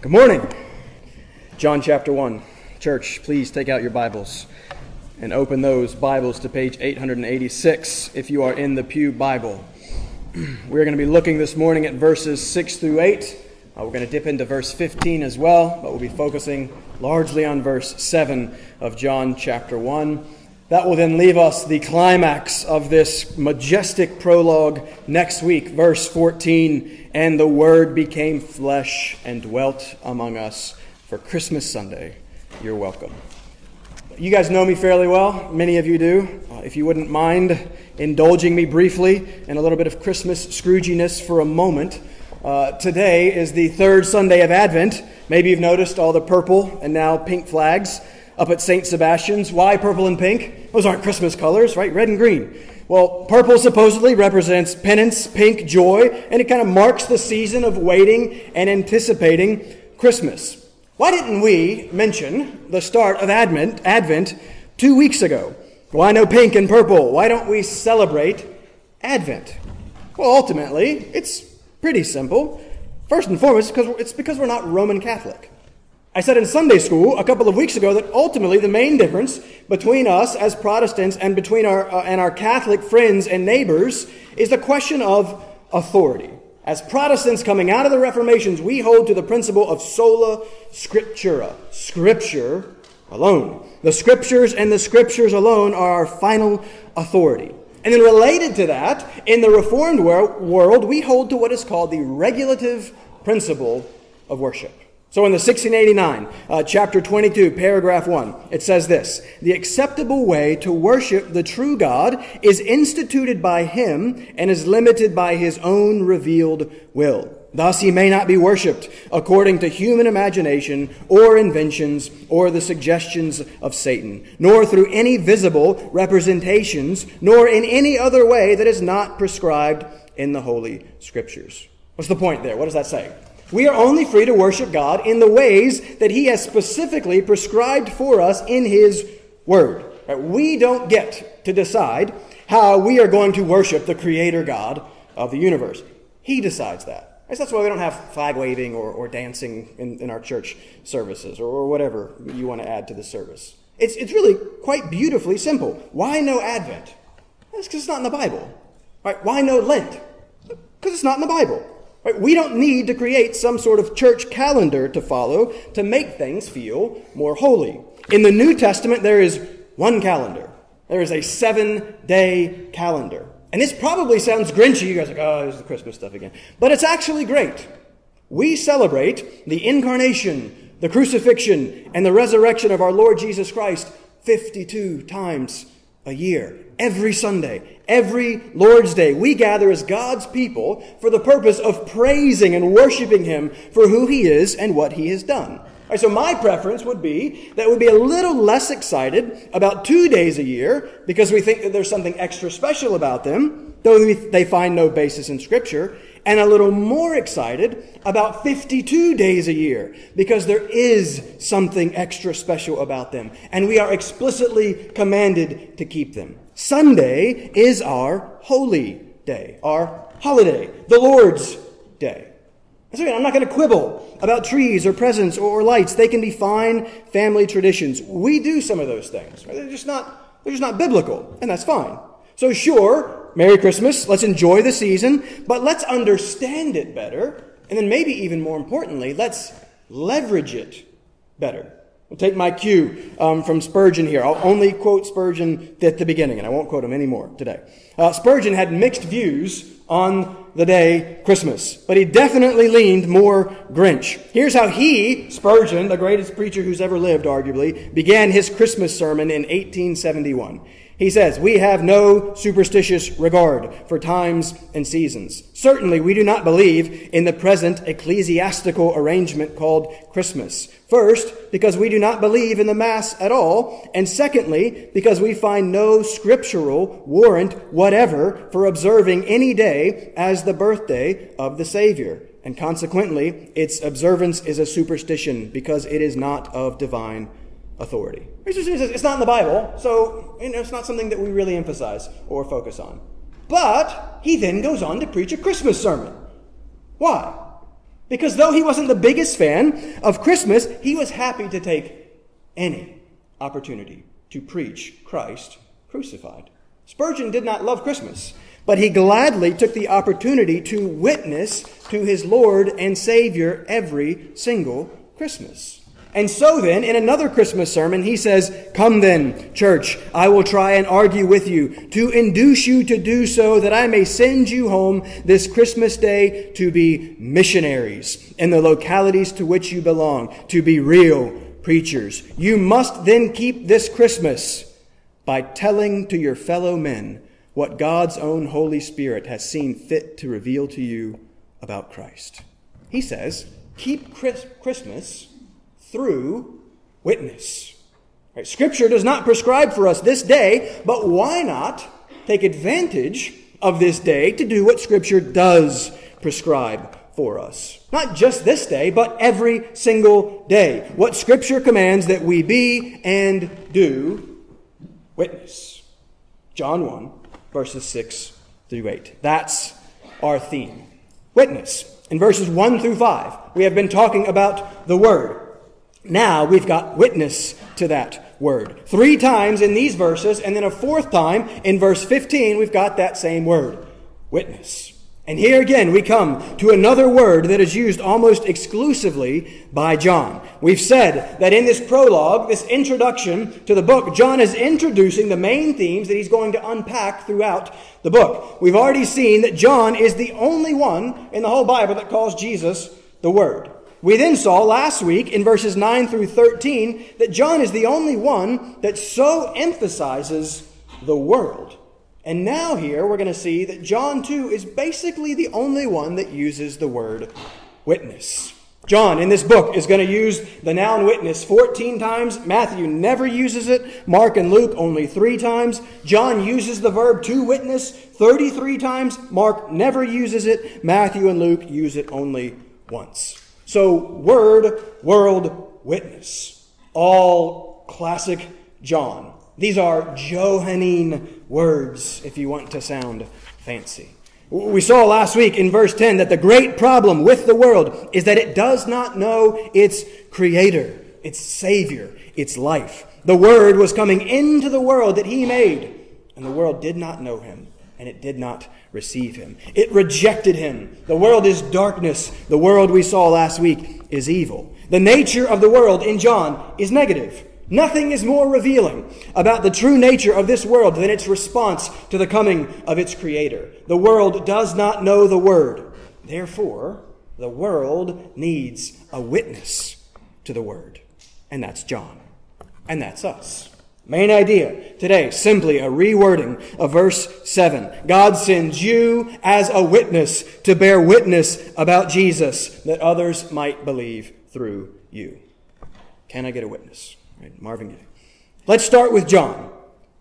Good morning. John chapter 1. Church, please take out your Bibles and open those Bibles to page 886 if you are in the Pew Bible. We're going to be looking this morning at verses 6 through 8. Uh, we're going to dip into verse 15 as well, but we'll be focusing largely on verse 7 of John chapter 1. That will then leave us the climax of this majestic prologue next week, verse 14 and the Word became flesh and dwelt among us for Christmas Sunday. You're welcome. You guys know me fairly well, many of you do. Uh, if you wouldn't mind indulging me briefly in a little bit of Christmas Scrooginess for a moment, uh, today is the third Sunday of Advent. Maybe you've noticed all the purple and now pink flags up at St. Sebastian's. Why purple and pink? Those aren't Christmas colors, right? Red and green. Well, purple supposedly represents penance, pink, joy, and it kind of marks the season of waiting and anticipating Christmas. Why didn't we mention the start of Advent, Advent two weeks ago? Why no pink and purple? Why don't we celebrate Advent? Well, ultimately, it's pretty simple. First and foremost, it's because we're not Roman Catholic. I said in Sunday school a couple of weeks ago that ultimately the main difference between us as Protestants and between our uh, and our Catholic friends and neighbors is the question of authority. As Protestants coming out of the Reformations, we hold to the principle of sola scriptura, scripture alone. The scriptures and the scriptures alone are our final authority. And then related to that, in the Reformed world, we hold to what is called the regulative principle of worship. So in the 1689, uh, chapter 22, paragraph 1, it says this The acceptable way to worship the true God is instituted by him and is limited by his own revealed will. Thus, he may not be worshiped according to human imagination or inventions or the suggestions of Satan, nor through any visible representations, nor in any other way that is not prescribed in the Holy Scriptures. What's the point there? What does that say? We are only free to worship God in the ways that He has specifically prescribed for us in His Word. We don't get to decide how we are going to worship the Creator God of the universe. He decides that. That's why we don't have flag waving or, or dancing in, in, our church services or, or whatever you want to add to the service. It's, it's really quite beautifully simple. Why no Advent? That's because it's not in the Bible. Right? Why no Lent? Because it's not in the Bible. We don't need to create some sort of church calendar to follow to make things feel more holy. In the New Testament, there is one calendar. There is a seven day calendar. And this probably sounds grinchy. You guys are like, oh, there's the Christmas stuff again. But it's actually great. We celebrate the incarnation, the crucifixion, and the resurrection of our Lord Jesus Christ 52 times a year. Every Sunday, every Lord's Day, we gather as God's people for the purpose of praising and worshiping Him for who He is and what He has done. Right, so my preference would be that we'd be a little less excited about two days a year because we think that there's something extra special about them, though they find no basis in Scripture, and a little more excited about 52 days a year because there is something extra special about them, and we are explicitly commanded to keep them. Sunday is our holy day, our holiday, the Lord's day. I'm not going to quibble about trees or presents or lights. They can be fine family traditions. We do some of those things. They're just not, they're just not biblical, and that's fine. So sure, Merry Christmas. Let's enjoy the season, but let's understand it better. And then maybe even more importantly, let's leverage it better. I'll take my cue um, from Spurgeon here. I'll only quote Spurgeon at the beginning, and I won't quote him anymore today. Uh, Spurgeon had mixed views on the day Christmas, but he definitely leaned more Grinch. Here's how he, Spurgeon, the greatest preacher who's ever lived, arguably, began his Christmas sermon in 1871. He says, We have no superstitious regard for times and seasons. Certainly, we do not believe in the present ecclesiastical arrangement called Christmas. First, because we do not believe in the Mass at all. And secondly, because we find no scriptural warrant whatever for observing any day as the birthday of the Savior. And consequently, its observance is a superstition because it is not of divine authority. It's not in the Bible, so you know, it's not something that we really emphasize or focus on. But he then goes on to preach a Christmas sermon. Why? Because though he wasn't the biggest fan of Christmas, he was happy to take any opportunity to preach Christ crucified. Spurgeon did not love Christmas, but he gladly took the opportunity to witness to his Lord and Savior every single Christmas. And so then, in another Christmas sermon, he says, Come then, church, I will try and argue with you to induce you to do so that I may send you home this Christmas day to be missionaries in the localities to which you belong, to be real preachers. You must then keep this Christmas by telling to your fellow men what God's own Holy Spirit has seen fit to reveal to you about Christ. He says, Keep Christmas through witness. Right? Scripture does not prescribe for us this day, but why not take advantage of this day to do what Scripture does prescribe for us? Not just this day, but every single day. What Scripture commands that we be and do witness. John 1, verses 6 through 8. That's our theme. Witness. In verses 1 through 5, we have been talking about the Word. Now we've got witness to that word. Three times in these verses, and then a fourth time in verse 15, we've got that same word witness. And here again, we come to another word that is used almost exclusively by John. We've said that in this prologue, this introduction to the book, John is introducing the main themes that he's going to unpack throughout the book. We've already seen that John is the only one in the whole Bible that calls Jesus the Word. We then saw last week in verses 9 through 13 that John is the only one that so emphasizes the world. And now, here, we're going to see that John, too, is basically the only one that uses the word witness. John, in this book, is going to use the noun witness 14 times. Matthew never uses it. Mark and Luke only three times. John uses the verb to witness 33 times. Mark never uses it. Matthew and Luke use it only once. So, word, world, witness. All classic John. These are Johannine words, if you want to sound fancy. We saw last week in verse 10 that the great problem with the world is that it does not know its creator, its savior, its life. The word was coming into the world that he made, and the world did not know him, and it did not receive him. It rejected him. The world is darkness. The world we saw last week is evil. The nature of the world in John is negative. Nothing is more revealing about the true nature of this world than its response to the coming of its Creator. The world does not know the Word. Therefore, the world needs a witness to the Word. And that's John. And that's us. Main idea today, simply a rewording of verse 7. God sends you as a witness to bear witness about Jesus that others might believe through you. Can I get a witness? Right, Marvin Gaye. Let's start with John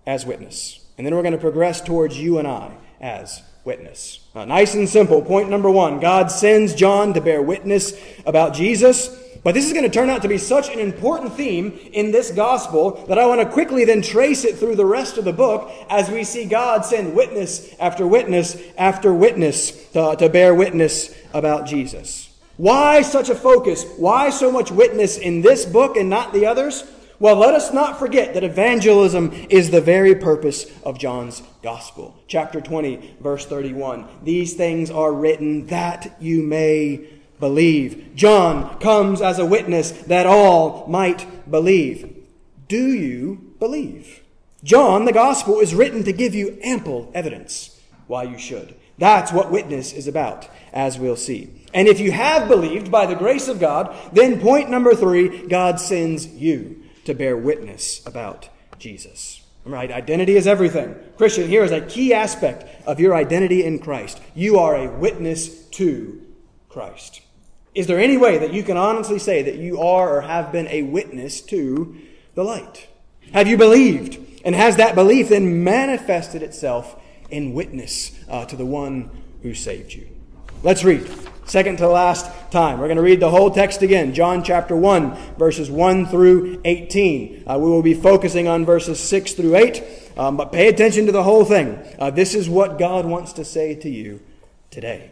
as witness, and then we're going to progress towards you and I as witness. Uh, nice and simple. Point number one God sends John to bear witness about Jesus. But this is going to turn out to be such an important theme in this gospel that I want to quickly then trace it through the rest of the book as we see God send witness after witness after witness to, to bear witness about Jesus. Why such a focus? Why so much witness in this book and not the others? Well, let us not forget that evangelism is the very purpose of John's gospel. Chapter 20, verse 31. These things are written that you may believe. John comes as a witness that all might believe. Do you believe? John, the gospel, is written to give you ample evidence why you should. That's what witness is about, as we'll see. And if you have believed by the grace of God, then point number three, God sends you to bear witness about Jesus. Right? Identity is everything. Christian, here is a key aspect of your identity in Christ. You are a witness to Christ. Is there any way that you can honestly say that you are or have been a witness to the light? Have you believed? And has that belief then manifested itself in witness uh, to the one who saved you? Let's read. Second to last time. We're going to read the whole text again. John chapter 1, verses 1 through 18. Uh, we will be focusing on verses 6 through 8, um, but pay attention to the whole thing. Uh, this is what God wants to say to you today.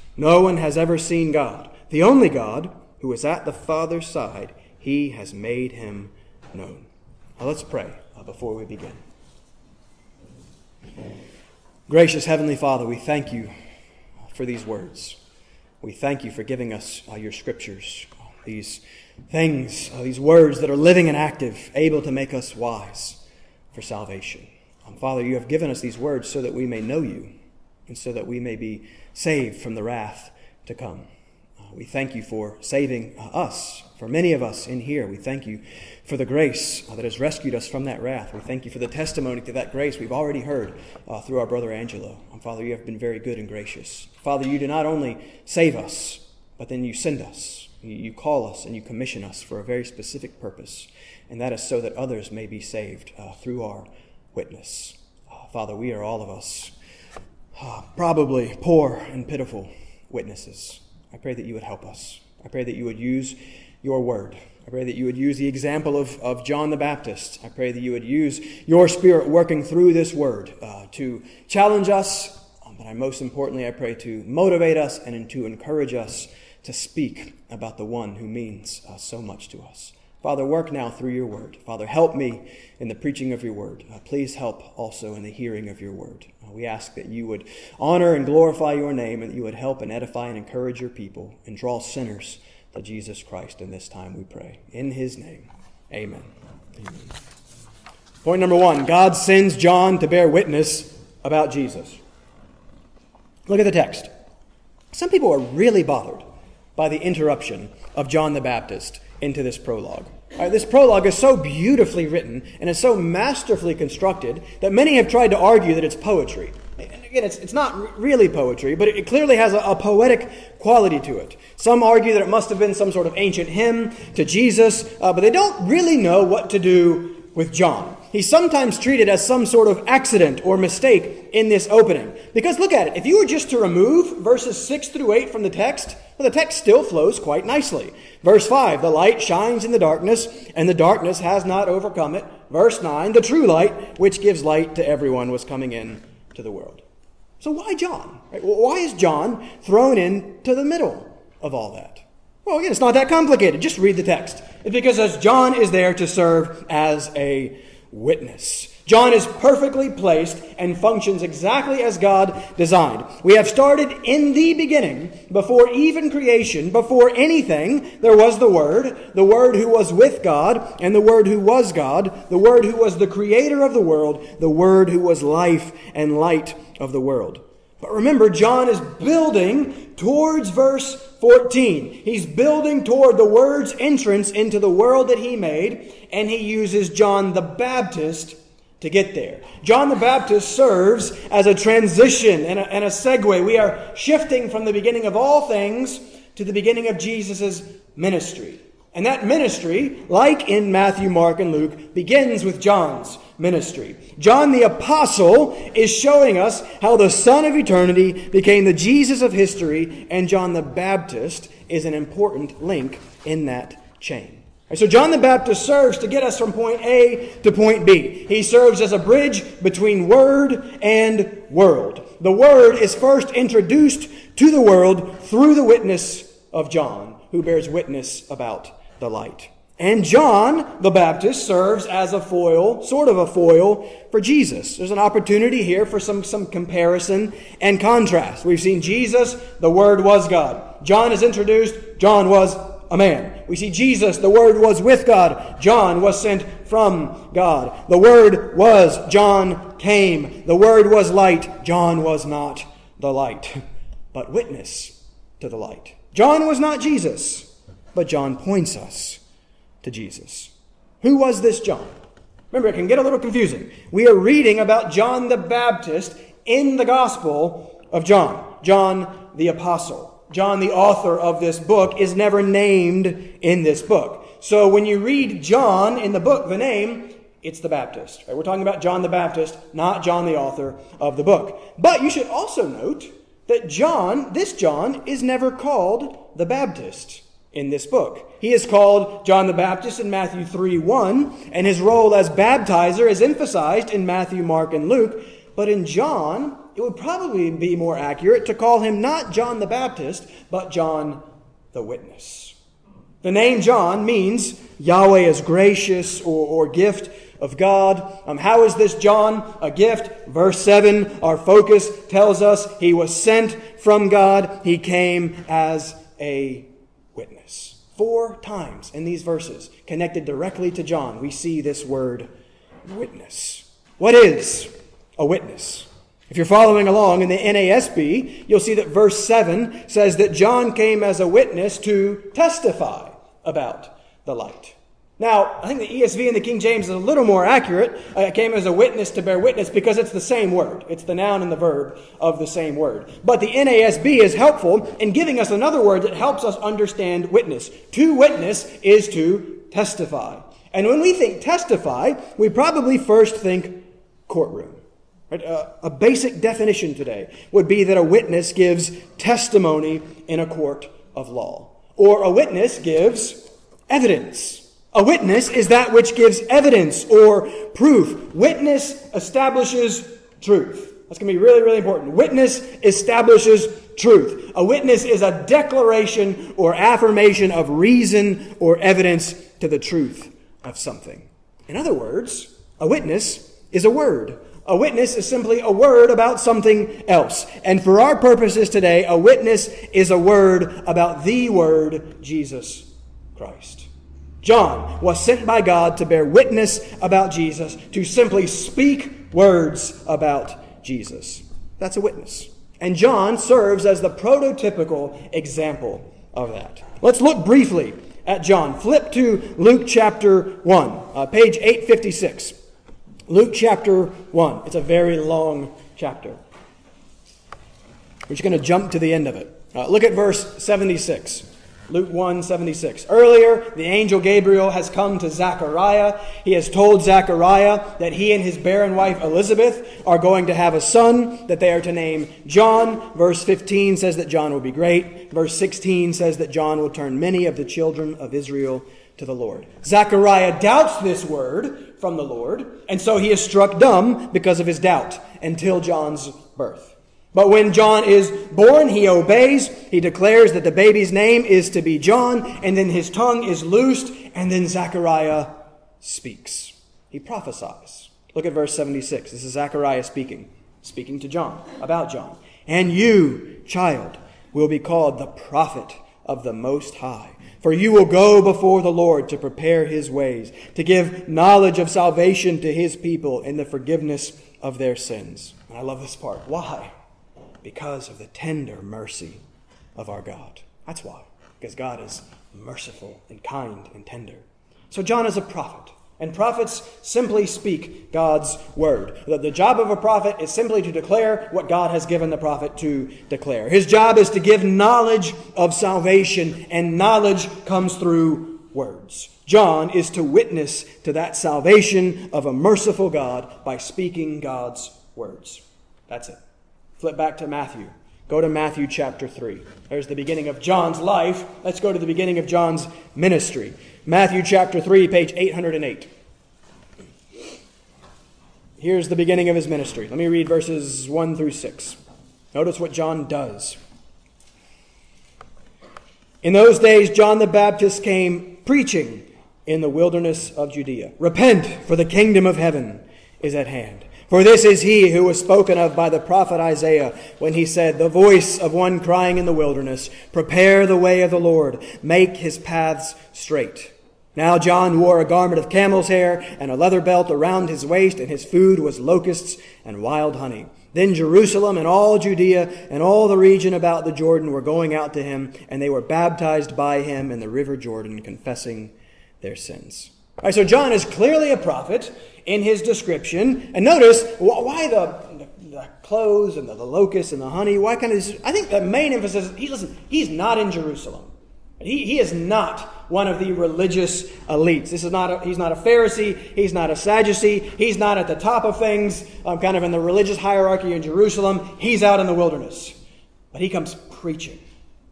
No one has ever seen God, the only God, who is at the Father's side. He has made him known. Now let's pray uh, before we begin. Gracious Heavenly Father, we thank you for these words. We thank you for giving us uh, your scriptures, these things, uh, these words that are living and active, able to make us wise for salvation. Um, Father, you have given us these words so that we may know you and so that we may be saved from the wrath to come. Uh, we thank you for saving uh, us, for many of us in here. We thank you for the grace uh, that has rescued us from that wrath. We thank you for the testimony to that grace we've already heard uh, through our brother Angelo. And Father, you have been very good and gracious. Father, you do not only save us, but then you send us. You call us and you commission us for a very specific purpose, and that is so that others may be saved uh, through our witness. Uh, Father, we are all of us probably poor and pitiful witnesses. I pray that you would help us. I pray that you would use your word I pray that you would use the example of, of John the Baptist. I pray that you would use your Spirit working through this word uh, to challenge us, um, but I, most importantly, I pray to motivate us and to encourage us to speak about the one who means uh, so much to us. Father, work now through your word. Father, help me in the preaching of your word. Uh, please help also in the hearing of your word. Uh, we ask that you would honor and glorify your name and that you would help and edify and encourage your people and draw sinners to Jesus Christ in this time, we pray. In his name, amen. amen. Point number one God sends John to bear witness about Jesus. Look at the text. Some people are really bothered by the interruption of John the Baptist into this prologue. Right, this prologue is so beautifully written and is so masterfully constructed that many have tried to argue that it's poetry. And again, it's, it's not really poetry, but it, clearly has a, a, poetic quality to it. Some argue that it must have been some sort of ancient hymn to Jesus, uh, but they don't really know what to do with John. He's sometimes treated as some sort of accident or mistake in this opening. Because look at it. If you were just to remove verses 6 through 8 from the text, well, the text still flows quite nicely. Verse 5, the light shines in the darkness, and the darkness has not overcome it. Verse 9, the true light, which gives light to everyone, was coming in to the world. So why John? Why is John thrown into the middle of all that? Well, again, it's not that complicated. Just read the text. It's because as John is there to serve as a witness. John is perfectly placed and functions exactly as God designed. We have started in the beginning, before even creation, before anything, there was the Word, the Word who was with God, and the Word who was God, the Word who was the creator of the world, the Word who was life and light of the world. But remember, John is building towards verse 14. He's building toward the Word's entrance into the world that he made, and he uses John the Baptist to get there. John the Baptist serves as a transition and a, and a segue. We are shifting from the beginning of all things to the beginning of Jesus' ministry. And that ministry, like in Matthew, Mark, and Luke, begins with John's ministry. John the Apostle is showing us how the Son of Eternity became the Jesus of history, and John the Baptist is an important link in that chain. So John the Baptist serves to get us from point A to point B. He serves as a bridge between word and world. The word is first introduced to the world through the witness of John, who bears witness about the light. And John the Baptist serves as a foil, sort of a foil, for Jesus. There's an opportunity here for some, some comparison and contrast. We've seen Jesus, the Word was God. John is introduced, John was a man. We see Jesus, the Word was with God. John was sent from God. The Word was, John came. The Word was light, John was not the light, but witness to the light. John was not Jesus, but John points us to Jesus. Who was this John? Remember, it can get a little confusing. We are reading about John the Baptist in the Gospel of John, John the Apostle. John, the author of this book, is never named in this book. So when you read John in the book, the name, it's the Baptist. Right? We're talking about John the Baptist, not John the author of the book. But you should also note that John, this John, is never called the Baptist in this book. He is called John the Baptist in Matthew 3 1, and his role as baptizer is emphasized in Matthew, Mark, and Luke. But in John, it would probably be more accurate to call him not John the Baptist, but John the Witness. The name John means Yahweh is gracious or, or gift of God. Um, how is this John a gift? Verse 7, our focus tells us he was sent from God. He came as a witness. Four times in these verses, connected directly to John, we see this word witness. What is a witness? If you're following along in the NASB, you'll see that verse 7 says that John came as a witness to testify about the light. Now, I think the ESV and the King James is a little more accurate. Uh, came as a witness to bear witness because it's the same word. It's the noun and the verb of the same word. But the NASB is helpful in giving us another word that helps us understand witness. To witness is to testify. And when we think testify, we probably first think courtroom. Right? A basic definition today would be that a witness gives testimony in a court of law, or a witness gives evidence. A witness is that which gives evidence or proof. Witness establishes truth. That's going to be really, really important. Witness establishes truth. A witness is a declaration or affirmation of reason or evidence to the truth of something. In other words, a witness is a word. A witness is simply a word about something else. And for our purposes today, a witness is a word about the word, Jesus Christ. John was sent by God to bear witness about Jesus, to simply speak words about Jesus. That's a witness. And John serves as the prototypical example of that. Let's look briefly at John. Flip to Luke chapter 1, uh, page 856. Luke chapter 1. It's a very long chapter. We're just going to jump to the end of it. Uh, look at verse 76. Luke 1 76. Earlier, the angel Gabriel has come to Zechariah. He has told Zechariah that he and his barren wife Elizabeth are going to have a son that they are to name John. Verse 15 says that John will be great. Verse 16 says that John will turn many of the children of Israel to the Lord. Zechariah doubts this word from the Lord, and so he is struck dumb because of his doubt until John's birth. But when John is born, he obeys. He declares that the baby's name is to be John, and then his tongue is loosed, and then Zechariah speaks. He prophesies. Look at verse 76. This is Zechariah speaking, speaking to John, about John. And you, child, will be called the prophet of the Most High. For you will go before the Lord to prepare his ways, to give knowledge of salvation to his people in the forgiveness of their sins. And I love this part. Why? because of the tender mercy of our God. That's why, because God is merciful and kind and tender. So John is a prophet. And prophets simply speak God's word. The job of a prophet is simply to declare what God has given the prophet to declare. His job is to give knowledge of salvation, and knowledge comes through words. John is to witness to that salvation of a merciful God by speaking God's words. That's it. Flip back to Matthew. Go to Matthew chapter 3. There's the beginning of John's life. Let's go to the beginning of John's ministry. Matthew chapter 3, page 808. Here's the beginning of his ministry. Let me read verses 1 through 6. Notice what John does. In those days, John the Baptist came preaching in the wilderness of Judea Repent, for the kingdom of heaven is at hand. For this is he who was spoken of by the prophet Isaiah when he said, The voice of one crying in the wilderness, Prepare the way of the Lord, make his paths straight. Now John wore a garment of camel's hair and a leather belt around his waist, and his food was locusts and wild honey. Then Jerusalem and all Judea and all the region about the Jordan were going out to him, and they were baptized by him in the river Jordan, confessing their sins. All right, so John is clearly a prophet in his description. And notice why the, the clothes and the, the locusts and the honey. Why kind of this? I think the main emphasis. He listen. He's not in Jerusalem. He, he is not one of the religious elites. This is not a, he's not a Pharisee. He's not a Sadducee. He's not at the top of things, um, kind of in the religious hierarchy in Jerusalem. He's out in the wilderness. But he comes preaching,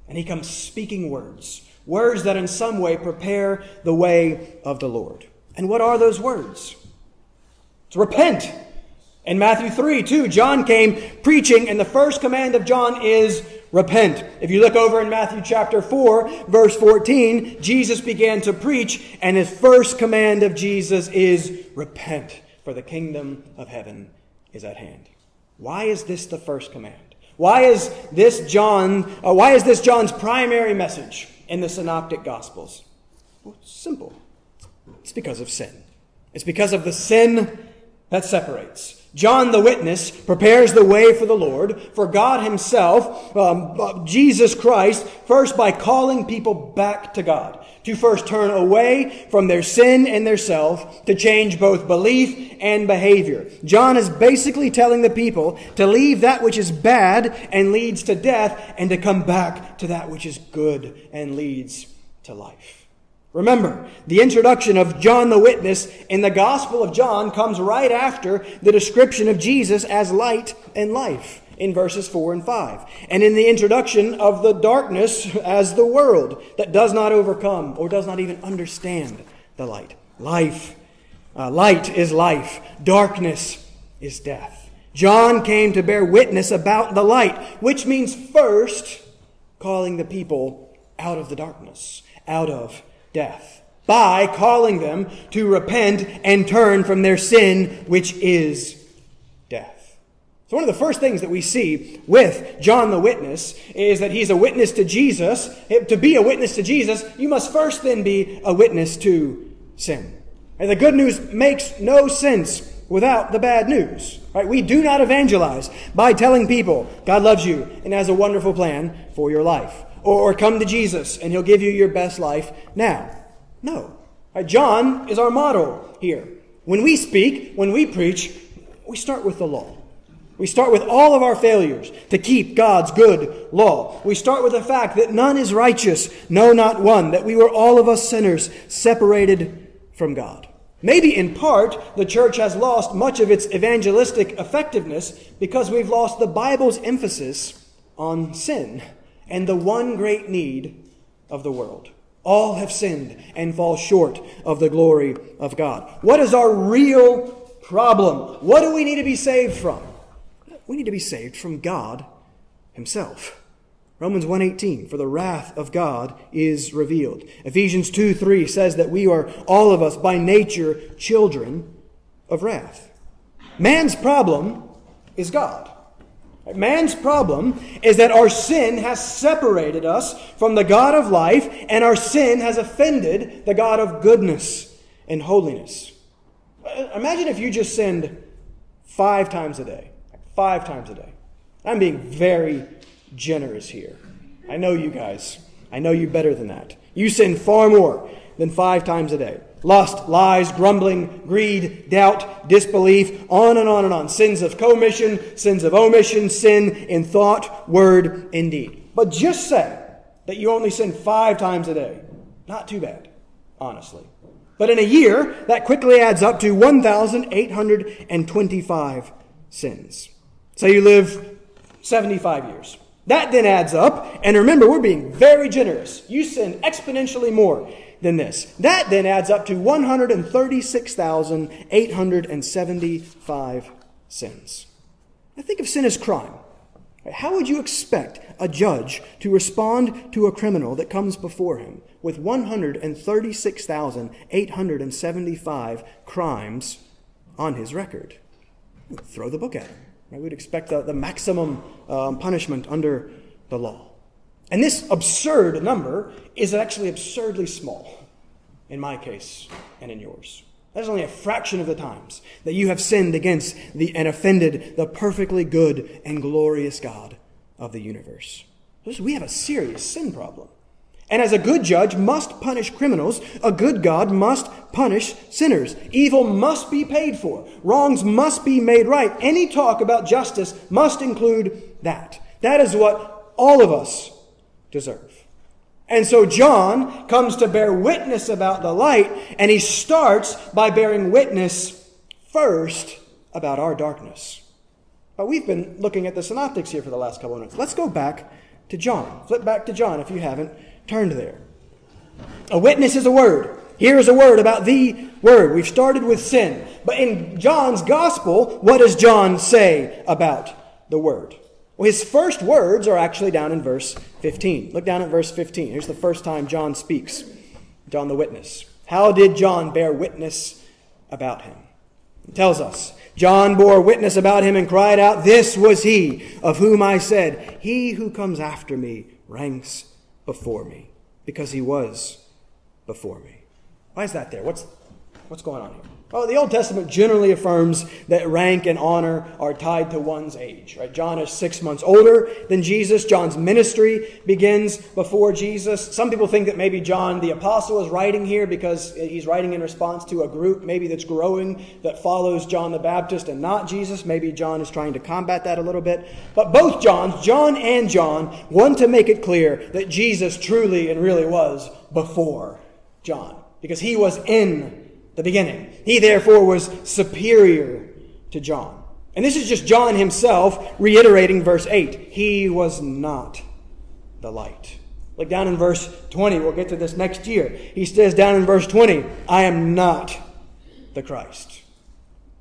and he comes speaking words, words that in some way prepare the way of the Lord. And what are those words? To repent. In Matthew 3, too, John came preaching, and the first command of John is repent. If you look over in Matthew chapter 4, verse 14, Jesus began to preach, and his first command of Jesus is repent, for the kingdom of heaven is at hand. Why is this the first command? Why is this John, uh, why is this John's primary message in the synoptic gospels? Well, simple. It's because of sin. It's because of the sin that separates. John the witness prepares the way for the Lord, for God Himself, um, uh, Jesus Christ, first by calling people back to God, to first turn away from their sin and their self, to change both belief and behavior. John is basically telling the people to leave that which is bad and leads to death, and to come back to that which is good and leads to life. Remember, the introduction of John the Witness in the Gospel of John comes right after the description of Jesus as light and life in verses 4 and 5. And in the introduction of the darkness as the world that does not overcome or does not even understand the light. Life. Uh, light is life. Darkness is death. John came to bear witness about the light, which means first calling the people out of the darkness, out of death by calling them to repent and turn from their sin, which is death. So, one of the first things that we see with John the Witness is that he's a witness to Jesus. Eh, to be a witness to Jesus, you must first then be a witness to sin. And the good news makes no sense without the bad news. Right? We do not evangelize by telling people God loves you and has a wonderful plan for your life or, come to Jesus and he'll give you your best life now. No. John is our model here. When we speak, when we preach, we start with the law. We start with all of our failures to keep God's good law. We start with the fact that none is righteous, no, not one, that we were all of us sinners separated from God. Maybe in part, the church has lost much of its evangelistic effectiveness because we've lost the Bible's emphasis on sin and the one great need of the world. All have sinned and fall short of the glory of God. What is our real problem? What do we need to be saved from? We need to be saved from God himself. Romans 1:18 for the wrath of God is revealed. Ephesians 2:3 says that we are all of us by nature children of wrath. Man's problem is God. Man's problem is that our sin has separated us from the God of life, and our sin has offended the God of goodness and holiness. Uh, imagine if you just sinned five times a day. Five times a day. I'm being very generous here. I know you guys. I know you better than that. You sin far more than five times a day lust, lies, grumbling, greed, doubt, disbelief, on and on and on. Sins of commission, sins of omission, sin in thought, word, and deed. But just say that you only sin five times a day. Not too bad, honestly. But in a year, that quickly adds up to 1,825 sins. Say you live 75 years. That then adds up, and remember, we're being very generous. You sin exponentially more than this. That then adds up to 136,875 sins. Now think of sin as crime. How would you expect a judge to respond to a criminal that comes before him with 136,875 crimes on his record? Throw the book at him. Right? We'd expect the, the maximum um, punishment under the law. And this absurd number is actually absurdly small in my case and in yours. That is only a fraction of the times that you have sinned against the, and offended the perfectly good and glorious God of the universe. We have a serious sin problem. And as a good judge must punish criminals, a good God must punish sinners. Evil must be paid for. Wrongs must be made right. Any talk about justice must include that. That is what all of us deserve. And so John comes to bear witness about the light, and he starts by bearing witness first about our darkness. But we've been looking at the synoptics here for the last couple of minutes. Let's go back to John. Flip back to John if you haven't turned there. A witness is a word. Here is a word about the word. We've started with sin. But in John's gospel, what does John say about the word? Well, his first words are actually down in verse 15. Look down at verse 15. Here's the first time John speaks. John the witness. How did John bear witness about him? It tells us John bore witness about him and cried out, This was he of whom I said, He who comes after me ranks before me, because he was before me. Why is that there? What's, what's going on here? Well, the Old Testament generally affirms that rank and honor are tied to one's age. Right? John is six months older than Jesus. John's ministry begins before Jesus. Some people think that maybe John the Apostle is writing here because he's writing in response to a group maybe that's growing that follows John the Baptist and not Jesus. Maybe John is trying to combat that a little bit. But both Johns, John and John, want to make it clear that Jesus truly and really was before John because he was in the beginning. He therefore was superior to John. And this is just John himself reiterating verse 8. He was not the light. Look down in verse 20. We'll get to this next year. He says down in verse 20, I am not the Christ.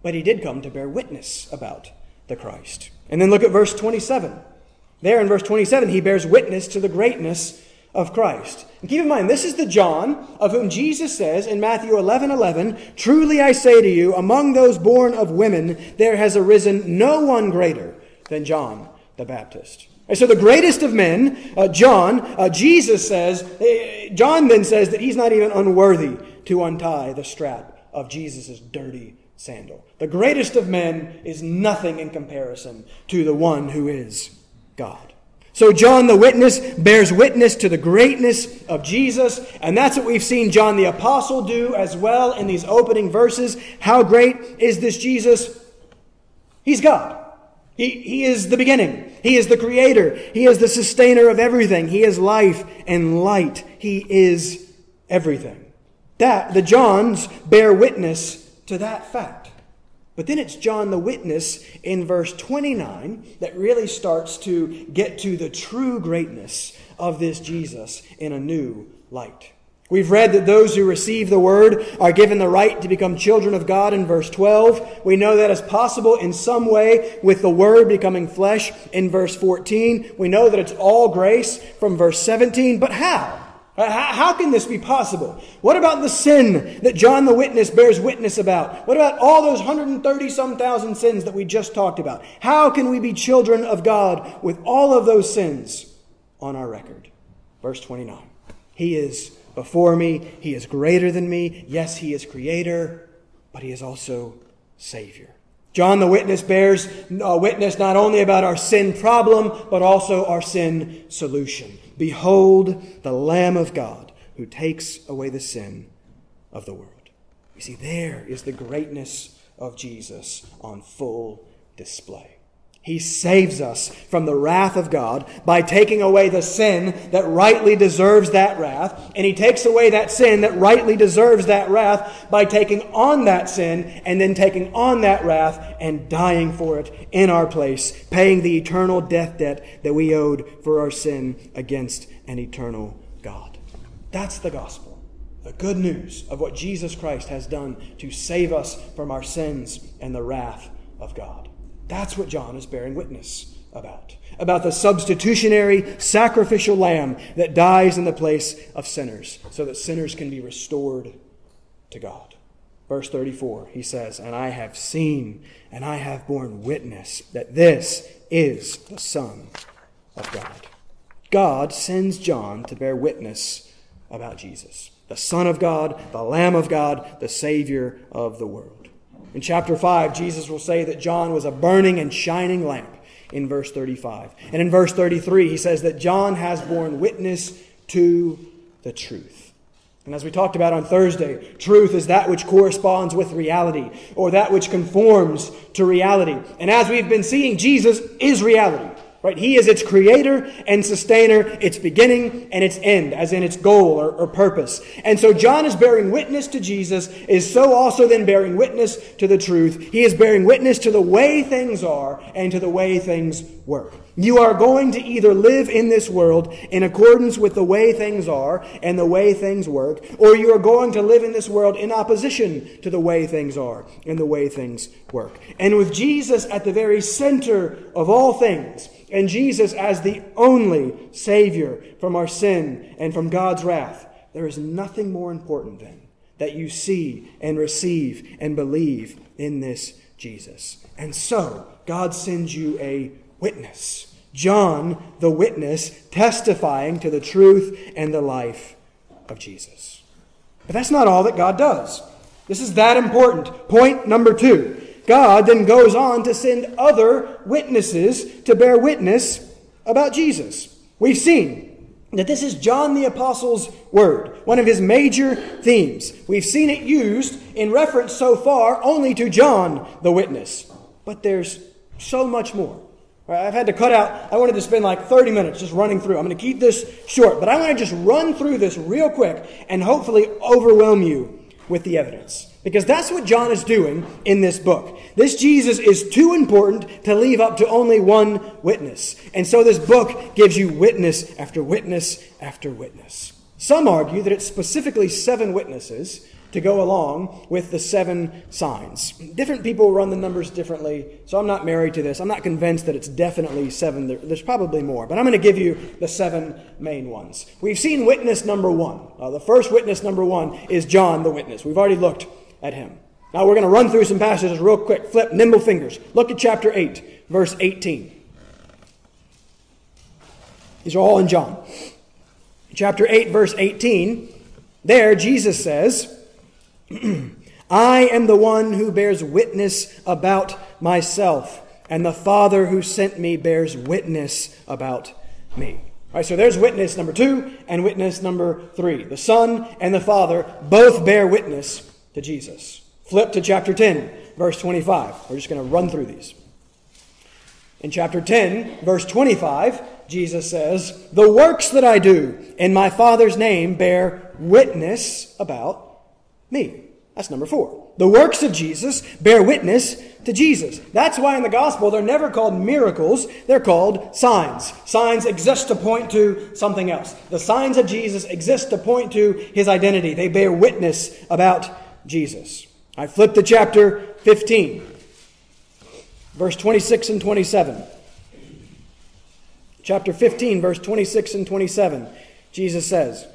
But he did come to bear witness about the Christ. And then look at verse 27. There in verse 27, he bears witness to the greatness of Christ. And keep in mind, this is the John of whom Jesus says in Matthew 11 11, Truly I say to you, among those born of women, there has arisen no one greater than John the Baptist. And so the greatest of men, uh, John, uh, Jesus says, uh, John then says that he's not even unworthy to untie the strap of Jesus' dirty sandal. The greatest of men is nothing in comparison to the one who is God. So John the witness bears witness to the greatness of Jesus, and that's what we've seen John the apostle do as well in these opening verses. How great is this Jesus? He's God. He, he is the beginning. He is the creator. He is the sustainer of everything. He is life and light. He is everything. That, the Johns bear witness to that fact. But then it's John the witness in verse 29 that really starts to get to the true greatness of this Jesus in a new light. We've read that those who receive the word are given the right to become children of God in verse 12. We know that is possible in some way with the word becoming flesh in verse 14. We know that it's all grace from verse 17. But how? Uh, how can this be possible? What about the sin that John the Witness bears witness about? What about all those 130 some thousand sins that we just talked about? How can we be children of God with all of those sins on our record? Verse 29. He is before me. He is greater than me. Yes, he is creator, but he is also Savior. John the witness bears a witness not only about our sin problem, but also our sin solution. Behold the Lamb of God who takes away the sin of the world. You see, there is the greatness of Jesus on full display. He saves us from the wrath of God by taking away the sin that rightly deserves that wrath. And He takes away that sin that rightly deserves that wrath by taking on that sin and then taking on that wrath and dying for it in our place, paying the eternal death debt that we owed for our sin against an eternal God. That's the gospel. The good news of what Jesus Christ has done to save us from our sins and the wrath of God. That's what John is bearing witness about. About the substitutionary sacrificial lamb that dies in the place of sinners so that sinners can be restored to God. Verse 34, he says, And I have seen and I have borne witness that this is the Son of God. God sends John to bear witness about Jesus, the Son of God, the Lamb of God, the Savior of the world. In chapter 5, Jesus will say that John was a burning and shining lamp in verse 35. And in verse 33, he says that John has borne witness to the truth. And as we talked about on Thursday, truth is that which corresponds with reality, or that which conforms to reality. And as we've been seeing, Jesus is reality. He is its creator and sustainer, its beginning and its end, as in its goal or, or, purpose. And so John is bearing witness to Jesus, is so also then bearing witness to the truth. He is bearing witness to the way things are and to the way things work. You are going to either live in this world in accordance with the way things are and the way things work, or you are going to live in this world in opposition to the way things are and the way things work. And with Jesus at the very center of all things, and Jesus as the only Savior from our sin and from God's wrath, there is nothing more important than that you see and receive and believe in this Jesus. And so, God sends you a witness. John, the witness, testifying to the truth and the life of Jesus. But that's not all that God does. This is that important. Point number two. God then goes on to send other witnesses to bear witness about Jesus. We've seen that this is John the Apostle's word, one of his major themes. We've seen it used in reference so far only to John the witness. But there's so much more. I've had to cut out, I wanted to spend like 30 minutes just running through. I'm going to keep this short, but I want to just run through this real quick and hopefully overwhelm you with the evidence. Because that's what John is doing in this book. This Jesus is too important to leave up to only one witness. And so this book gives you witness after witness after witness. Some argue that it's specifically seven witnesses to go along with the seven signs. Different people run the numbers differently, so I'm not married to this. I'm not convinced that it's definitely seven. There's probably more, but I'm going to give you the seven main ones. We've seen witness number one. Uh, the first witness number one is John the witness. We've already looked at him. Now we're going to run through some passages real quick. Flip, nimble fingers. Look at chapter 8, verse 18. These are all in John. Chapter 8, verse 18. There, Jesus says, I am the one who bears witness about myself, and the Father who sent me bears witness about me. All right, so there's witness number two and witness number three. The Son and the Father both bear witness to Jesus. Flip to chapter 10, verse 25. We're just going to run through these. In chapter 10, verse 25, Jesus says, The works that I do in my Father's name bear witness about me. That's number four. The works of Jesus bear witness to Jesus. That's why in the gospel they're never called miracles, they're called signs. Signs exist to point to something else. The signs of Jesus exist to point to his identity. They bear witness about Jesus. I flip to chapter 15, verse 26 and 27. Chapter 15, verse 26 and 27. Jesus says,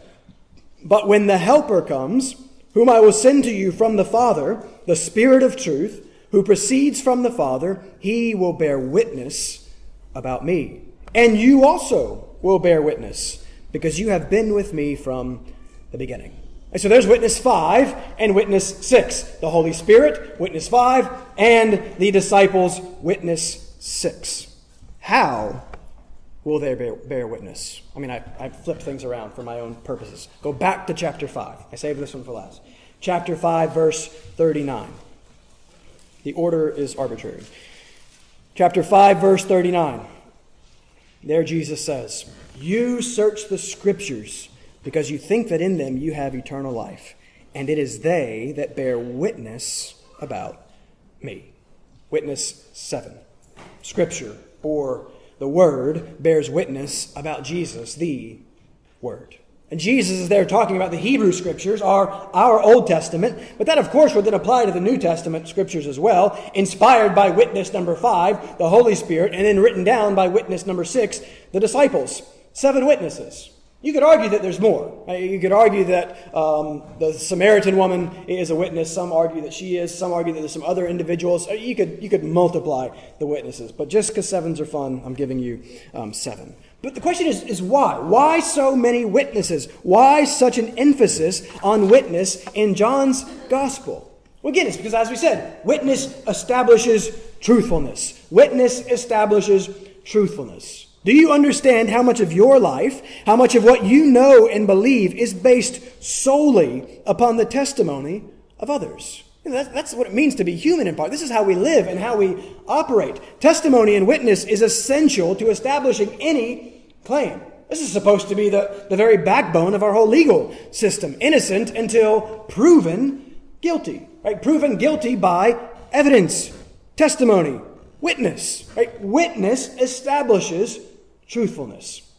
But when the Helper comes, whom I will send to you from the Father, the Spirit of truth, who proceeds from the Father, he will bear witness about me. And you also will bear witness, because you have been with me from the beginning. And so there's witness 5 and witness 6. The Holy Spirit, witness 5, and the disciples, witness 6. How will they bear, bear witness? I mean, I, I flipped things around for my own purposes. Go back to chapter 5. I saved this one for last. Chapter 5, verse 39. The order is arbitrary. Chapter 5, verse 39. There Jesus says, You search the scriptures because you think that in them you have eternal life, and it is they that bear witness about me. Witness 7. Scripture, or the Word, bears witness about Jesus, the Word. And Jesus is there talking about the Hebrew scriptures, our, our Old Testament, but that, of course, would then apply to the New Testament scriptures as well, inspired by witness number five, the Holy Spirit, and then written down by witness number six, the disciples. Seven witnesses. You could argue that there's more. Uh, you could argue that um, the Samaritan woman is a witness. Some argue that she is. Some argue that there's some other individuals. Uh, you could, you could multiply the witnesses. But just because sevens are fun, I'm giving you um, seven. But the question is, is why? Why so many witnesses? Why such an emphasis on witness in John's gospel? Well, again, it's because, as we said, witness establishes truthfulness. Witness establishes truthfulness. Do you understand how much of your life, how much of what you know and believe is based solely upon the testimony of others? That's what it means to be human in part. This is how we live and how we operate. Testimony and witness is essential to establishing any claim. This is supposed to be the, the very backbone of our whole legal system. Innocent until proven guilty. Right? Proven guilty by evidence, testimony, witness. Right? Witness establishes truthfulness.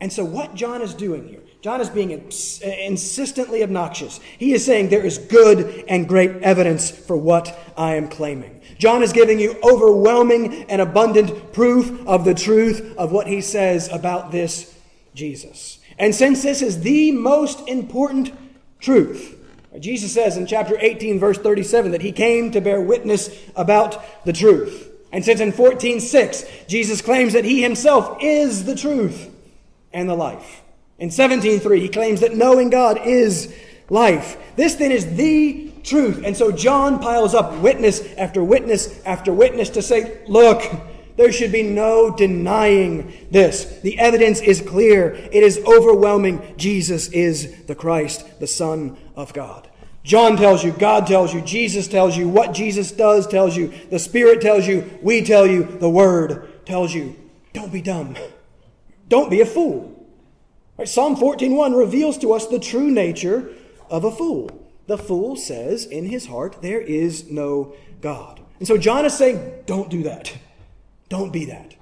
And so, what John is doing here, John is being insistently obnoxious. He is saying there is good and great evidence for what I am claiming. John is giving you overwhelming and abundant proof of the truth of what he says about this Jesus. And since this is the most important truth, Jesus says in chapter 18, verse 37, that he came to bear witness about the truth. And since in 14:6, Jesus claims that he himself is the truth and the life. In 17:3, he claims that knowing God is life. This then is the truth. And so John piles up witness after witness after witness to say, look, there should be no denying this. The evidence is clear. It is overwhelming. Jesus is the Christ, the Son of God. John tells you, God tells you, Jesus tells you, what Jesus does tells you, the Spirit tells you, we tell you, the Word tells you. Don't be dumb. Don't be a fool. Right? Psalm 14.1 reveals to us the true nature of a fool. The fool says in his heart, There is no God. And so John is saying, Don't do that. Don't be that.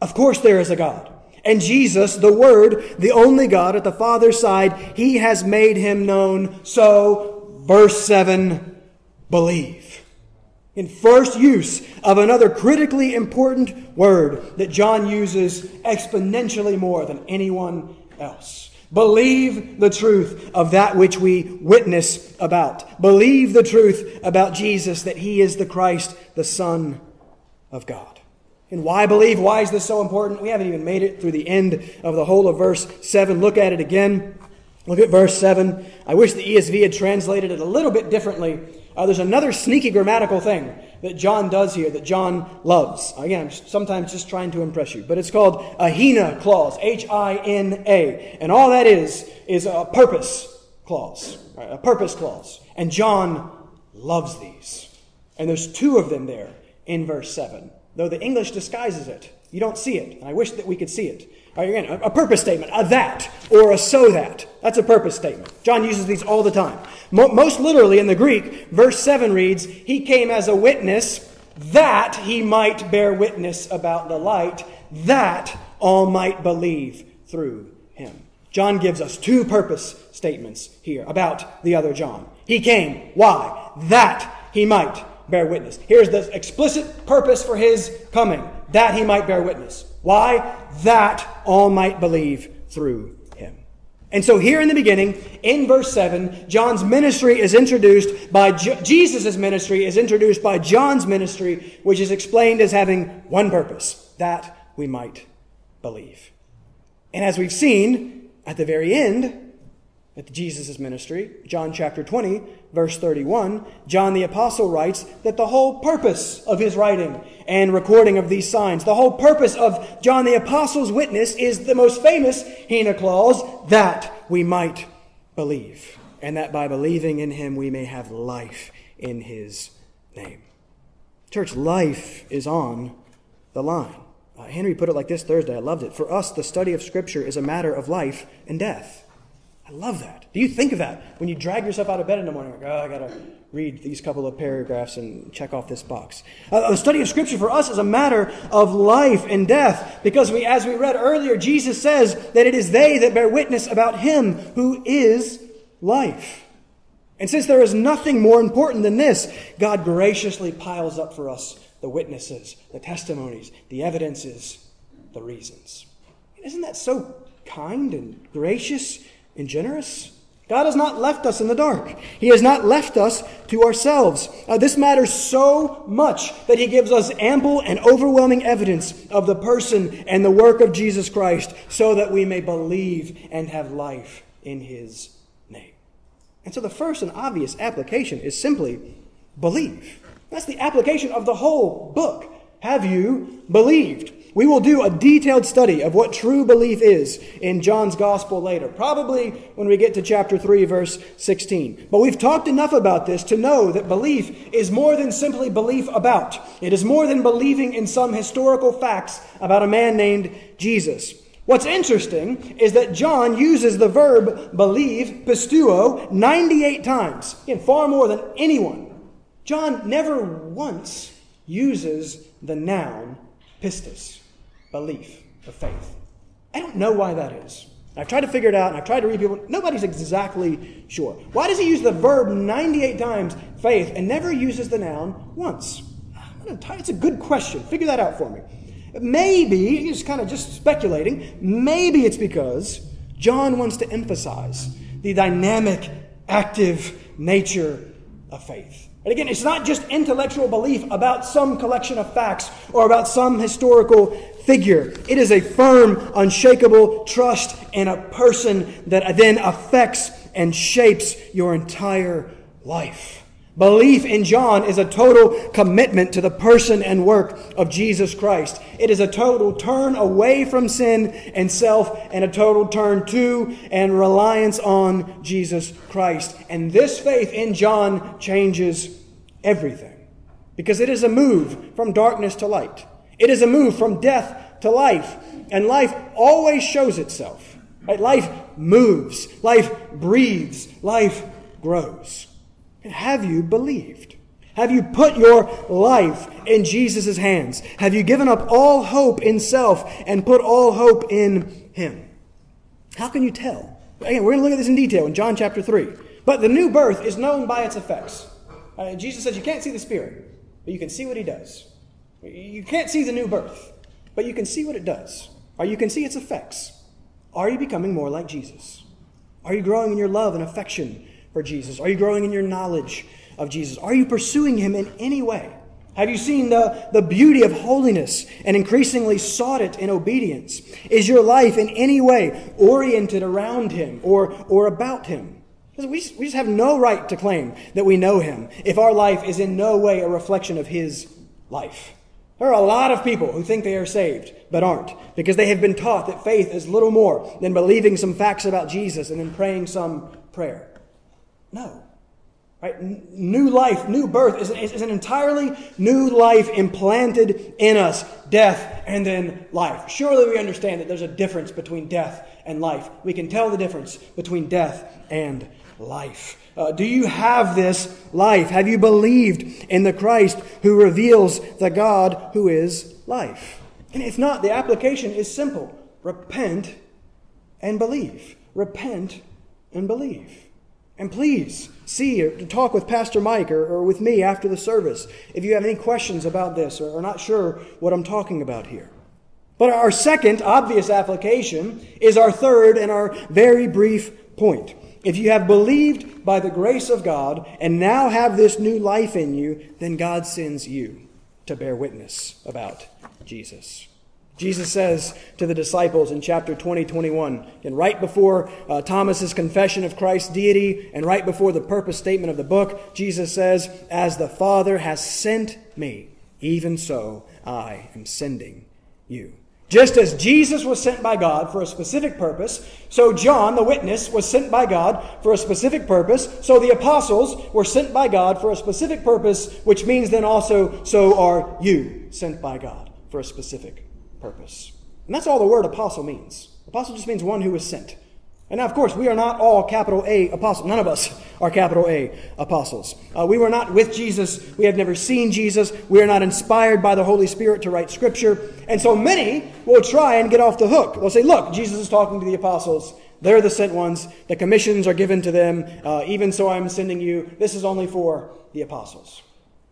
Of course, there is a God. And Jesus, the Word, the only God at the Father's side, He has made Him known. So, verse 7, believe. In first use of another critically important word that John uses exponentially more than anyone else. Believe the truth of that which we witness about. Believe the truth about Jesus that he is the Christ, the Son of God. And why believe? Why is this so important? We haven't even made it through the end of the whole of verse 7. Look at it again. Look at verse 7. I wish the ESV had translated it a little bit differently. Uh, there's another sneaky grammatical thing that John does here that John loves. Again, I'm sometimes just trying to impress you, but it's called a Hina clause, H I N A. And all that is, is a purpose clause, right? a purpose clause. And John loves these. And there's two of them there in verse 7, though the English disguises it. You don't see it, and I wish that we could see it. Again, a, purpose statement, a that, or a so that. That's a purpose statement. John uses these all the time. Mo- most literally in the Greek, verse 7 reads, He came as a witness that he might bear witness about the light, that all might believe through him. John gives us two purpose statements here about the other John. He came. Why? That he might bear witness. Here's the explicit purpose for his coming that he might bear witness. Why? That all might believe through him. And so here in the beginning, in verse 7, John's ministry is introduced by, Jesus' ministry is introduced by John's ministry, which is explained as having one purpose, that we might believe. And as we've seen, at the very end, at Jesus' ministry, John chapter 20, verse 31, John the Apostle writes that the whole purpose of his writing and recording of these signs, the whole purpose of John the Apostle's witness is the most famous Hina clause, that we might believe, and that by believing in him we may have life in his name. Church, life is on the line. Uh, Henry put it like this Thursday. I loved it. For us, the study of Scripture is a matter of life and death. I love that. Do you think of that when you drag yourself out of bed in the morning? Like, oh, I got to read these couple of paragraphs and check off this box. Uh, the study of Scripture for us is a matter of life and death because we, as we read earlier, Jesus says that it is they that bear witness about Him who is life. And since there is nothing more important than this, God graciously piles up for us the witnesses, the testimonies, the evidences, the reasons. Isn't that so kind and gracious and generous? God has not left us in the dark. He has not left us to ourselves. Uh, this matters so much that He gives us ample and overwhelming evidence of the person and the work of Jesus Christ so that we may believe and have life in His name. And so the first and obvious application is simply believe. That's the application of the whole book. Have you believed? We will do a detailed study of what true belief is in John's gospel later, probably when we get to chapter 3, verse 16. But we've talked enough about this to know that belief is more than simply belief about. It is more than believing in some historical facts about a man named Jesus. What's interesting is that John uses the verb believe, pisteuo, 98 times, again, far more than anyone John never once uses the noun pistis, belief or faith. I don't know why that is. I've tried to figure it out and I've tried to read people. Nobody's exactly sure. Why does he use the verb 98 times, faith, and never uses the noun once? It's a good question. Figure that out for me. Maybe, just kind of just speculating, maybe it's because John wants to emphasize the dynamic, active nature of faith. And again, it's not just intellectual belief about some collection of facts or about some historical figure. It is a firm, unshakable trust in a person that then affects and shapes your entire life. Belief in John is a total commitment to the person and work of Jesus Christ. It is a total turn away from sin and self and a total turn to and reliance on Jesus Christ. And this faith in John changes everything because it is a move from darkness to light. It is a move from death to life. And life always shows itself. Right? Life moves, life breathes, life grows. Have you believed? Have you put your life in Jesus' hands? Have you given up all hope in self and put all hope in Him? How can you tell? Again, we're going to look at this in detail in John chapter 3. But the new birth is known by its effects. Uh, Jesus says you can't see the Spirit, but you can see what He does. You can't see the new birth, but you can see what it does, or you can see its effects. Are you becoming more like Jesus? Are you growing in your love and affection for Jesus? Are you growing in your knowledge of Jesus? Are you pursuing him in any way? Have you seen the, the beauty of holiness and increasingly sought it in obedience? Is your life in any way oriented around him or, or about him? We just, we just have no right to claim that we know him if our life is in no way a reflection of his life. There are a lot of people who think they are saved, but aren't, because they have been taught that faith is little more than believing some facts about Jesus and then praying some prayer. No. Right? New life, new birth is, is an entirely new life implanted in us. Death and then life. Surely we understand that there's a difference between death and life. We can tell the difference between death and life. Uh, do you have this life? Have you believed in the Christ who reveals the God who is life? And if not, the application is simple repent and believe. Repent and believe. And please see or talk with Pastor Mike or, or, with me after the service if you have any questions about this or are not sure what I'm talking about here. But our second obvious application is our third and our very brief point. If you have believed by the grace of God and now have this new life in you, then God sends you to bear witness about Jesus. Jesus says to the disciples in chapter 20, 21, and right before uh, Thomas's confession of Christ's deity and right before the purpose statement of the book, Jesus says, As the Father has sent me, even so I am sending you. Just as Jesus was sent by God for a specific purpose, so John, the witness, was sent by God for a specific purpose, so the apostles were sent by God for a specific purpose, which means then also, so are you sent by God for a specific purpose. And that's all the word apostle means. Apostle just means one who is sent. And now, of course, we are not all capital A apostles. None of us are capital A apostles. Uh, we were not with Jesus. We have never seen Jesus. We are not inspired by the Holy Spirit to write Scripture. And so many will try and get off the hook. They'll say, look, Jesus is talking to the apostles. They're the sent ones. The commissions are given to them. Uh, even so, I'm sending you. This is only for the apostles.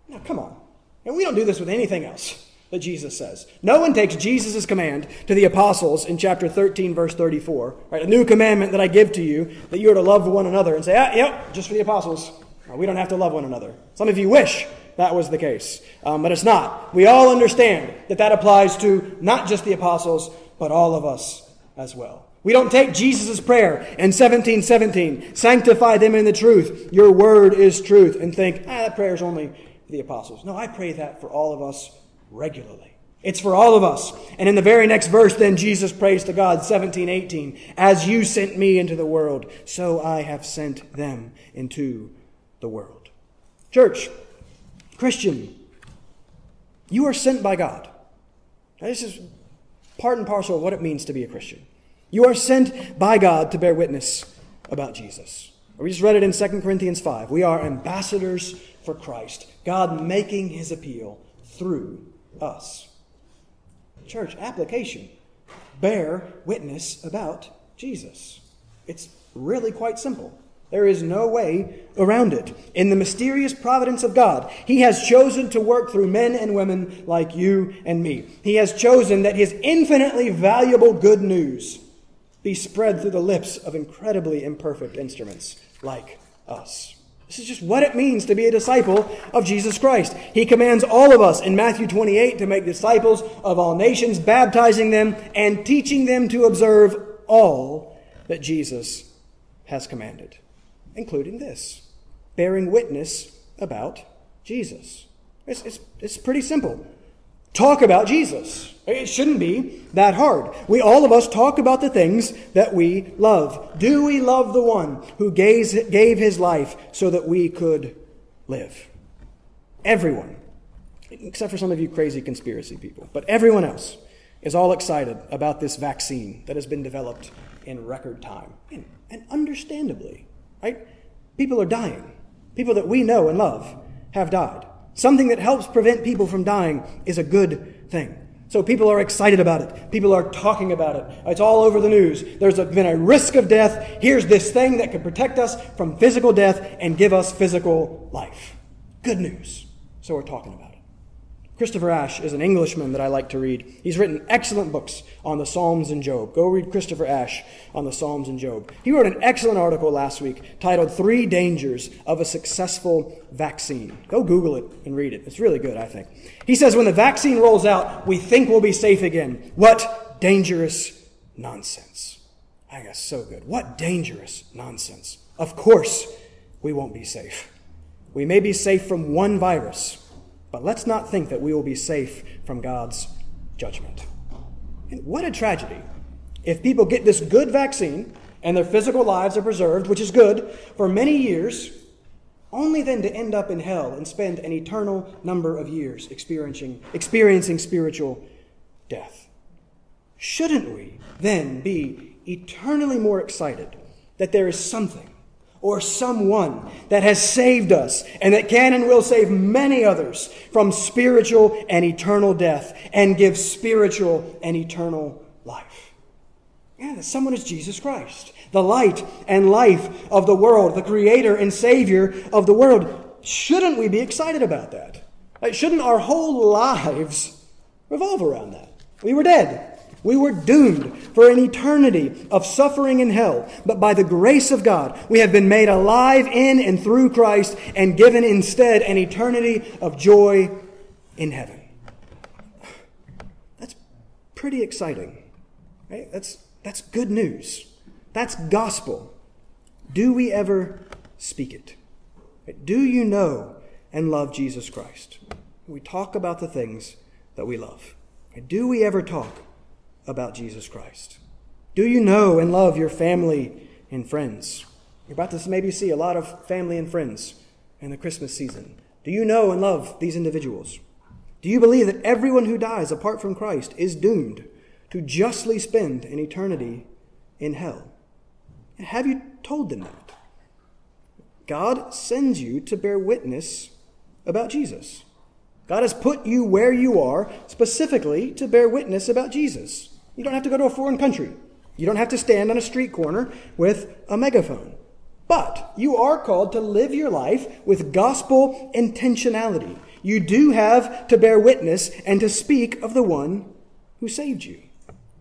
Now, come on. And we don't do this with anything else that Jesus says. No one takes Jesus' command to the apostles in chapter 13, verse 34. Right, a new commandment that I give to you, that you are to love one another, and say, ah, yep, just for the apostles. We don't have to love one another. Some of you wish that was the case, um, but it's not. We all understand that that applies to not just the apostles, but all of us as well. We don't take Jesus' prayer in 1717, sanctify them in the truth, your word is truth, and think, ah, that prayer is only for the apostles. No, I pray that for all of us regularly. It's for all of us. And in the very next verse, then Jesus prays to God, 17, 18, As you sent me into the world, so I have sent them into the world. Church, Christian, you are sent by God. This is part and parcel of what it means to be a Christian. You are sent by God to bear witness about Jesus. We just read it in 2 Corinthians 5. We are ambassadors for Christ, God making his appeal through us. Church, application. Bear witness about Jesus. It's really quite simple. There is no way around it. In the mysterious providence of God, He has chosen to work through men and women like you and me. He has chosen that His infinitely valuable good news be spread through the lips of incredibly imperfect instruments like us. This is just what it means to be a disciple of Jesus Christ. He commands all of us in Matthew 28 to make disciples of all nations, baptizing them and teaching them to observe all that Jesus has commanded, including this bearing witness about Jesus. It's, it's, it's pretty simple talk about Jesus. It shouldn't be that hard. We, all of us, talk about the things that we love. Do we love the one who gave, gave his life so that we could live? Everyone, except for some of you crazy conspiracy people, but everyone else is all excited about this vaccine that has been developed in record time. And, and understandably, right? People are dying. People that we know and love have died. Something that helps prevent people from dying is a good thing. So people are excited about it. People are talking about it. It's all over the news. There's a, been a risk of death. Here's this thing that could protect us from physical death and give us physical life. Good news. So we're talking about it. Christopher Ash is an Englishman that I like to read. He's written excellent books on the Psalms and Job. Go read Christopher Ash on the Psalms and Job. He wrote an excellent article last week titled Three Dangers of a Successful Vaccine. Go Google it and read it. It's really good, I think. He says, When the vaccine rolls out, we think we'll be safe again. What dangerous nonsense. I that's so good. What dangerous nonsense. Of course, we won't be safe. We may be safe from one virus but let's not think that we will be safe from God's judgment. And what a tragedy if people get this good vaccine and their physical lives are preserved, which is good, for many years, only then to end up in hell and spend an eternal number of years experiencing, experiencing spiritual death. Shouldn't we then be eternally more excited that there is something or someone that has saved us and that can and will save many others from spiritual and eternal death and give spiritual and eternal life. Yeah, that someone is Jesus Christ, the light and life of the world, the creator and savior of the world. Shouldn't we be excited about that? Shouldn't our whole lives revolve around that? We were dead. We were doomed for an eternity of suffering in hell, but by the grace of God, we have been made alive in and through Christ and given instead an eternity of joy in heaven. That's pretty exciting. Right? That's, that's good news. That's gospel. Do we ever speak it? Do you know and love Jesus Christ? We talk about the things that we love. Do we ever talk about Jesus Christ? Do you know and love your family and friends? You're about to maybe see a lot of family and friends in the Christmas season. Do you know and love these individuals? Do you believe that everyone who dies apart from Christ is doomed to justly spend an eternity in hell? Have you told them that? God sends you to bear witness about Jesus. God has put you where you are specifically to bear witness about Jesus. You don't have to go to a foreign country. You don't have to stand on a street corner with a megaphone. But you are called to live your life with gospel intentionality. You do have to bear witness and to speak of the one who saved you.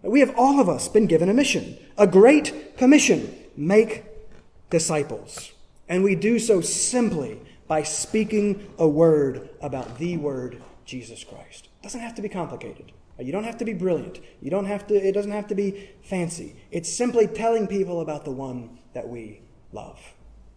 We have all of us been given a mission, a great commission make disciples. And we do so simply by speaking a word about the word Jesus Christ. It doesn't have to be complicated. You don't have to be brilliant. You don't have to it doesn't have to be fancy. It's simply telling people about the one that we love.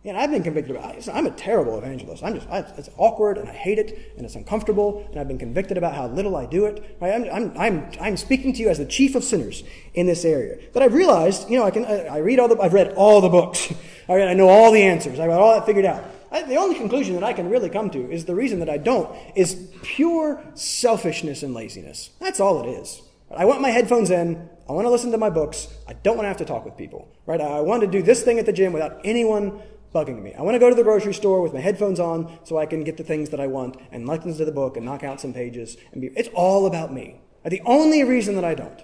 And I've been convicted about it. I'm a terrible evangelist. I'm just, I, it's awkward and I hate it and it's uncomfortable and I've been convicted about how little I do it. Right? I'm, I'm, I'm, I'm speaking to you as the chief of sinners in this area. But I've realized, you know, I can, I, I read all the, I've read all the books. I, I know all the answers. I've got all that figured out. I, the only conclusion that I can really come to is the reason that I don't is pure selfishness and laziness. That's all it is. I want my headphones in. I want to listen to my books. I don't want to have to talk with people, right? I want to do this thing at the gym without anyone bugging me. I want to go to the grocery store with my headphones on so I can get the things that I want and listen to the book and knock out some pages. And be, it's all about me. The only reason that I don't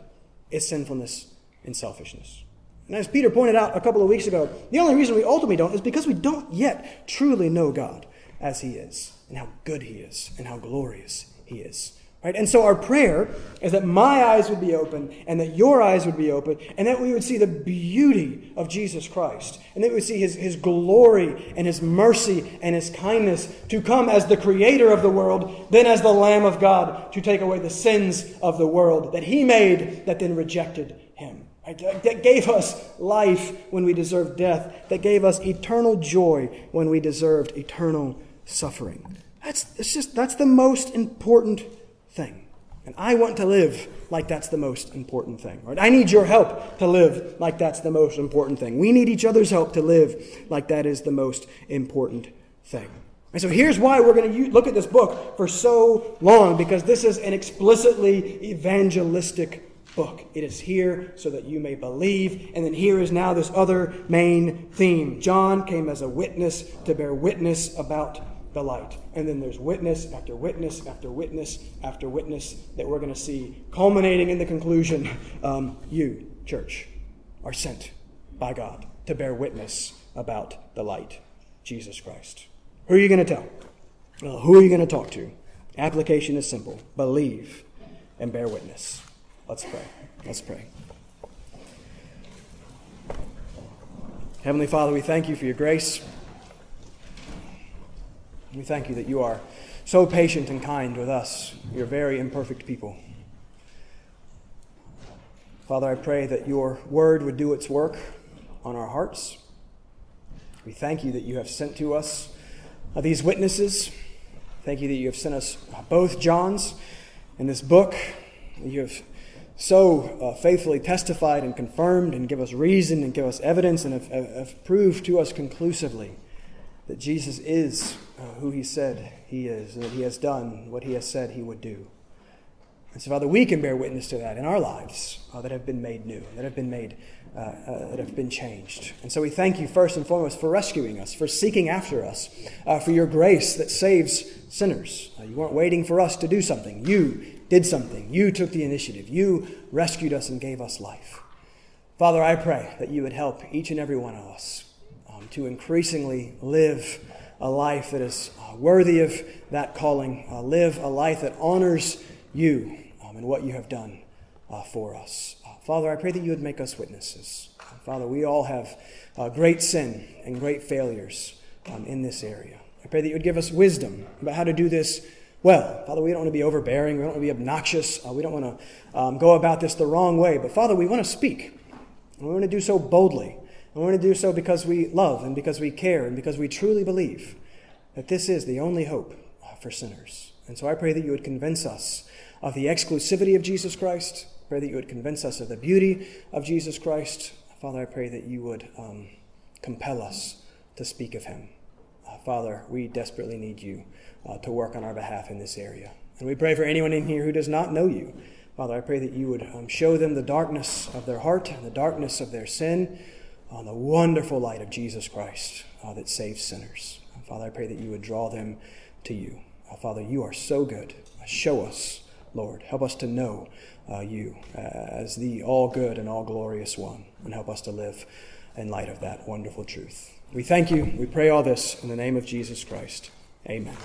is sinfulness and selfishness. And as Peter pointed out a couple of weeks ago, the only reason we ultimately don't is because we don't yet truly know God as He is, and how good He is, and how glorious He is. Right? And so our prayer is that my eyes would be open and that your eyes would be open and that we would see the beauty of Jesus Christ and that we would see his, his glory and his mercy and his kindness to come as the creator of the world, then as the Lamb of God to take away the sins of the world that he made that then rejected him. That gave us life when we deserved death, that gave us eternal joy when we deserved eternal suffering. That's, it's just, that's the most important thing. And I want to live like that's the most important thing. Right? I need your help to live like that's the most important thing. We need each other's help to live like that is the most important thing. And so here's why we're going to look at this book for so long, because this is an explicitly evangelistic book. It is here so that you may believe. And then here is now this other main theme. John came as a witness to bear witness about the light. And then there's witness after witness after witness after witness that we're going to see culminating in the conclusion um, you, church, are sent by God to bear witness about the light, Jesus Christ. Who are you going to tell? Well, who are you going to talk to? Application is simple believe and bear witness. Let's pray. Let's pray. Heavenly Father, we thank you for your grace. We thank you that you are so patient and kind with us, your very imperfect people. Father, I pray that your word would do its work on our hearts. We thank you that you have sent to us these witnesses. Thank you that you have sent us both Johns in this book. You have so uh, faithfully testified and confirmed and give us reason and give us evidence and have, have proved to us conclusively that Jesus is uh, who he said he is, and that he has done what he has said he would do. And so, Father, we can bear witness to that in our lives uh, that have been made new, that have been made, uh, uh, that have been changed. And so we thank you first and foremost for rescuing us, for seeking after us, uh, for your grace that saves sinners. Uh, you weren't waiting for us to do something. You did something. You took the initiative. You rescued us and gave us life. Father, I pray that you would help each and every one of us um, to increasingly live a life that is uh, worthy of that calling, uh, live a life that honors you um, and what you have done uh, for us. Uh, Father, I pray that you would make us witnesses. Father, we all have uh, great sin and great failures um, in this area. I pray that you would give us wisdom about how to do this well. Father, we don't want to be overbearing. We don't want to be obnoxious. Uh, we don't want to um, go about this the wrong way. But Father, we want to speak. And we want to do so boldly. And we want to do so because we love and because we care and because we truly believe that this is the only hope uh, for sinners. And so I pray that you would convince us of the exclusivity of Jesus Christ. I pray that you would convince us of the beauty of Jesus Christ. Father, I pray that you would um, compel us to speak of him. Uh, Father, we desperately need you uh, to work on our behalf in this area. And we pray for anyone in here who does not know you. Father, I pray that you would um, show them the darkness of their heart and the darkness of their sin on the wonderful light of Jesus Christ uh, that saves sinners. Father, I pray that you would draw them to you. Uh, Father, you are so good. Show us, Lord. Help us to know uh, you uh, as the all good and all glorious one, and help us to live in light of that wonderful truth. We thank you. We pray all this in the name of Jesus Christ. Amen.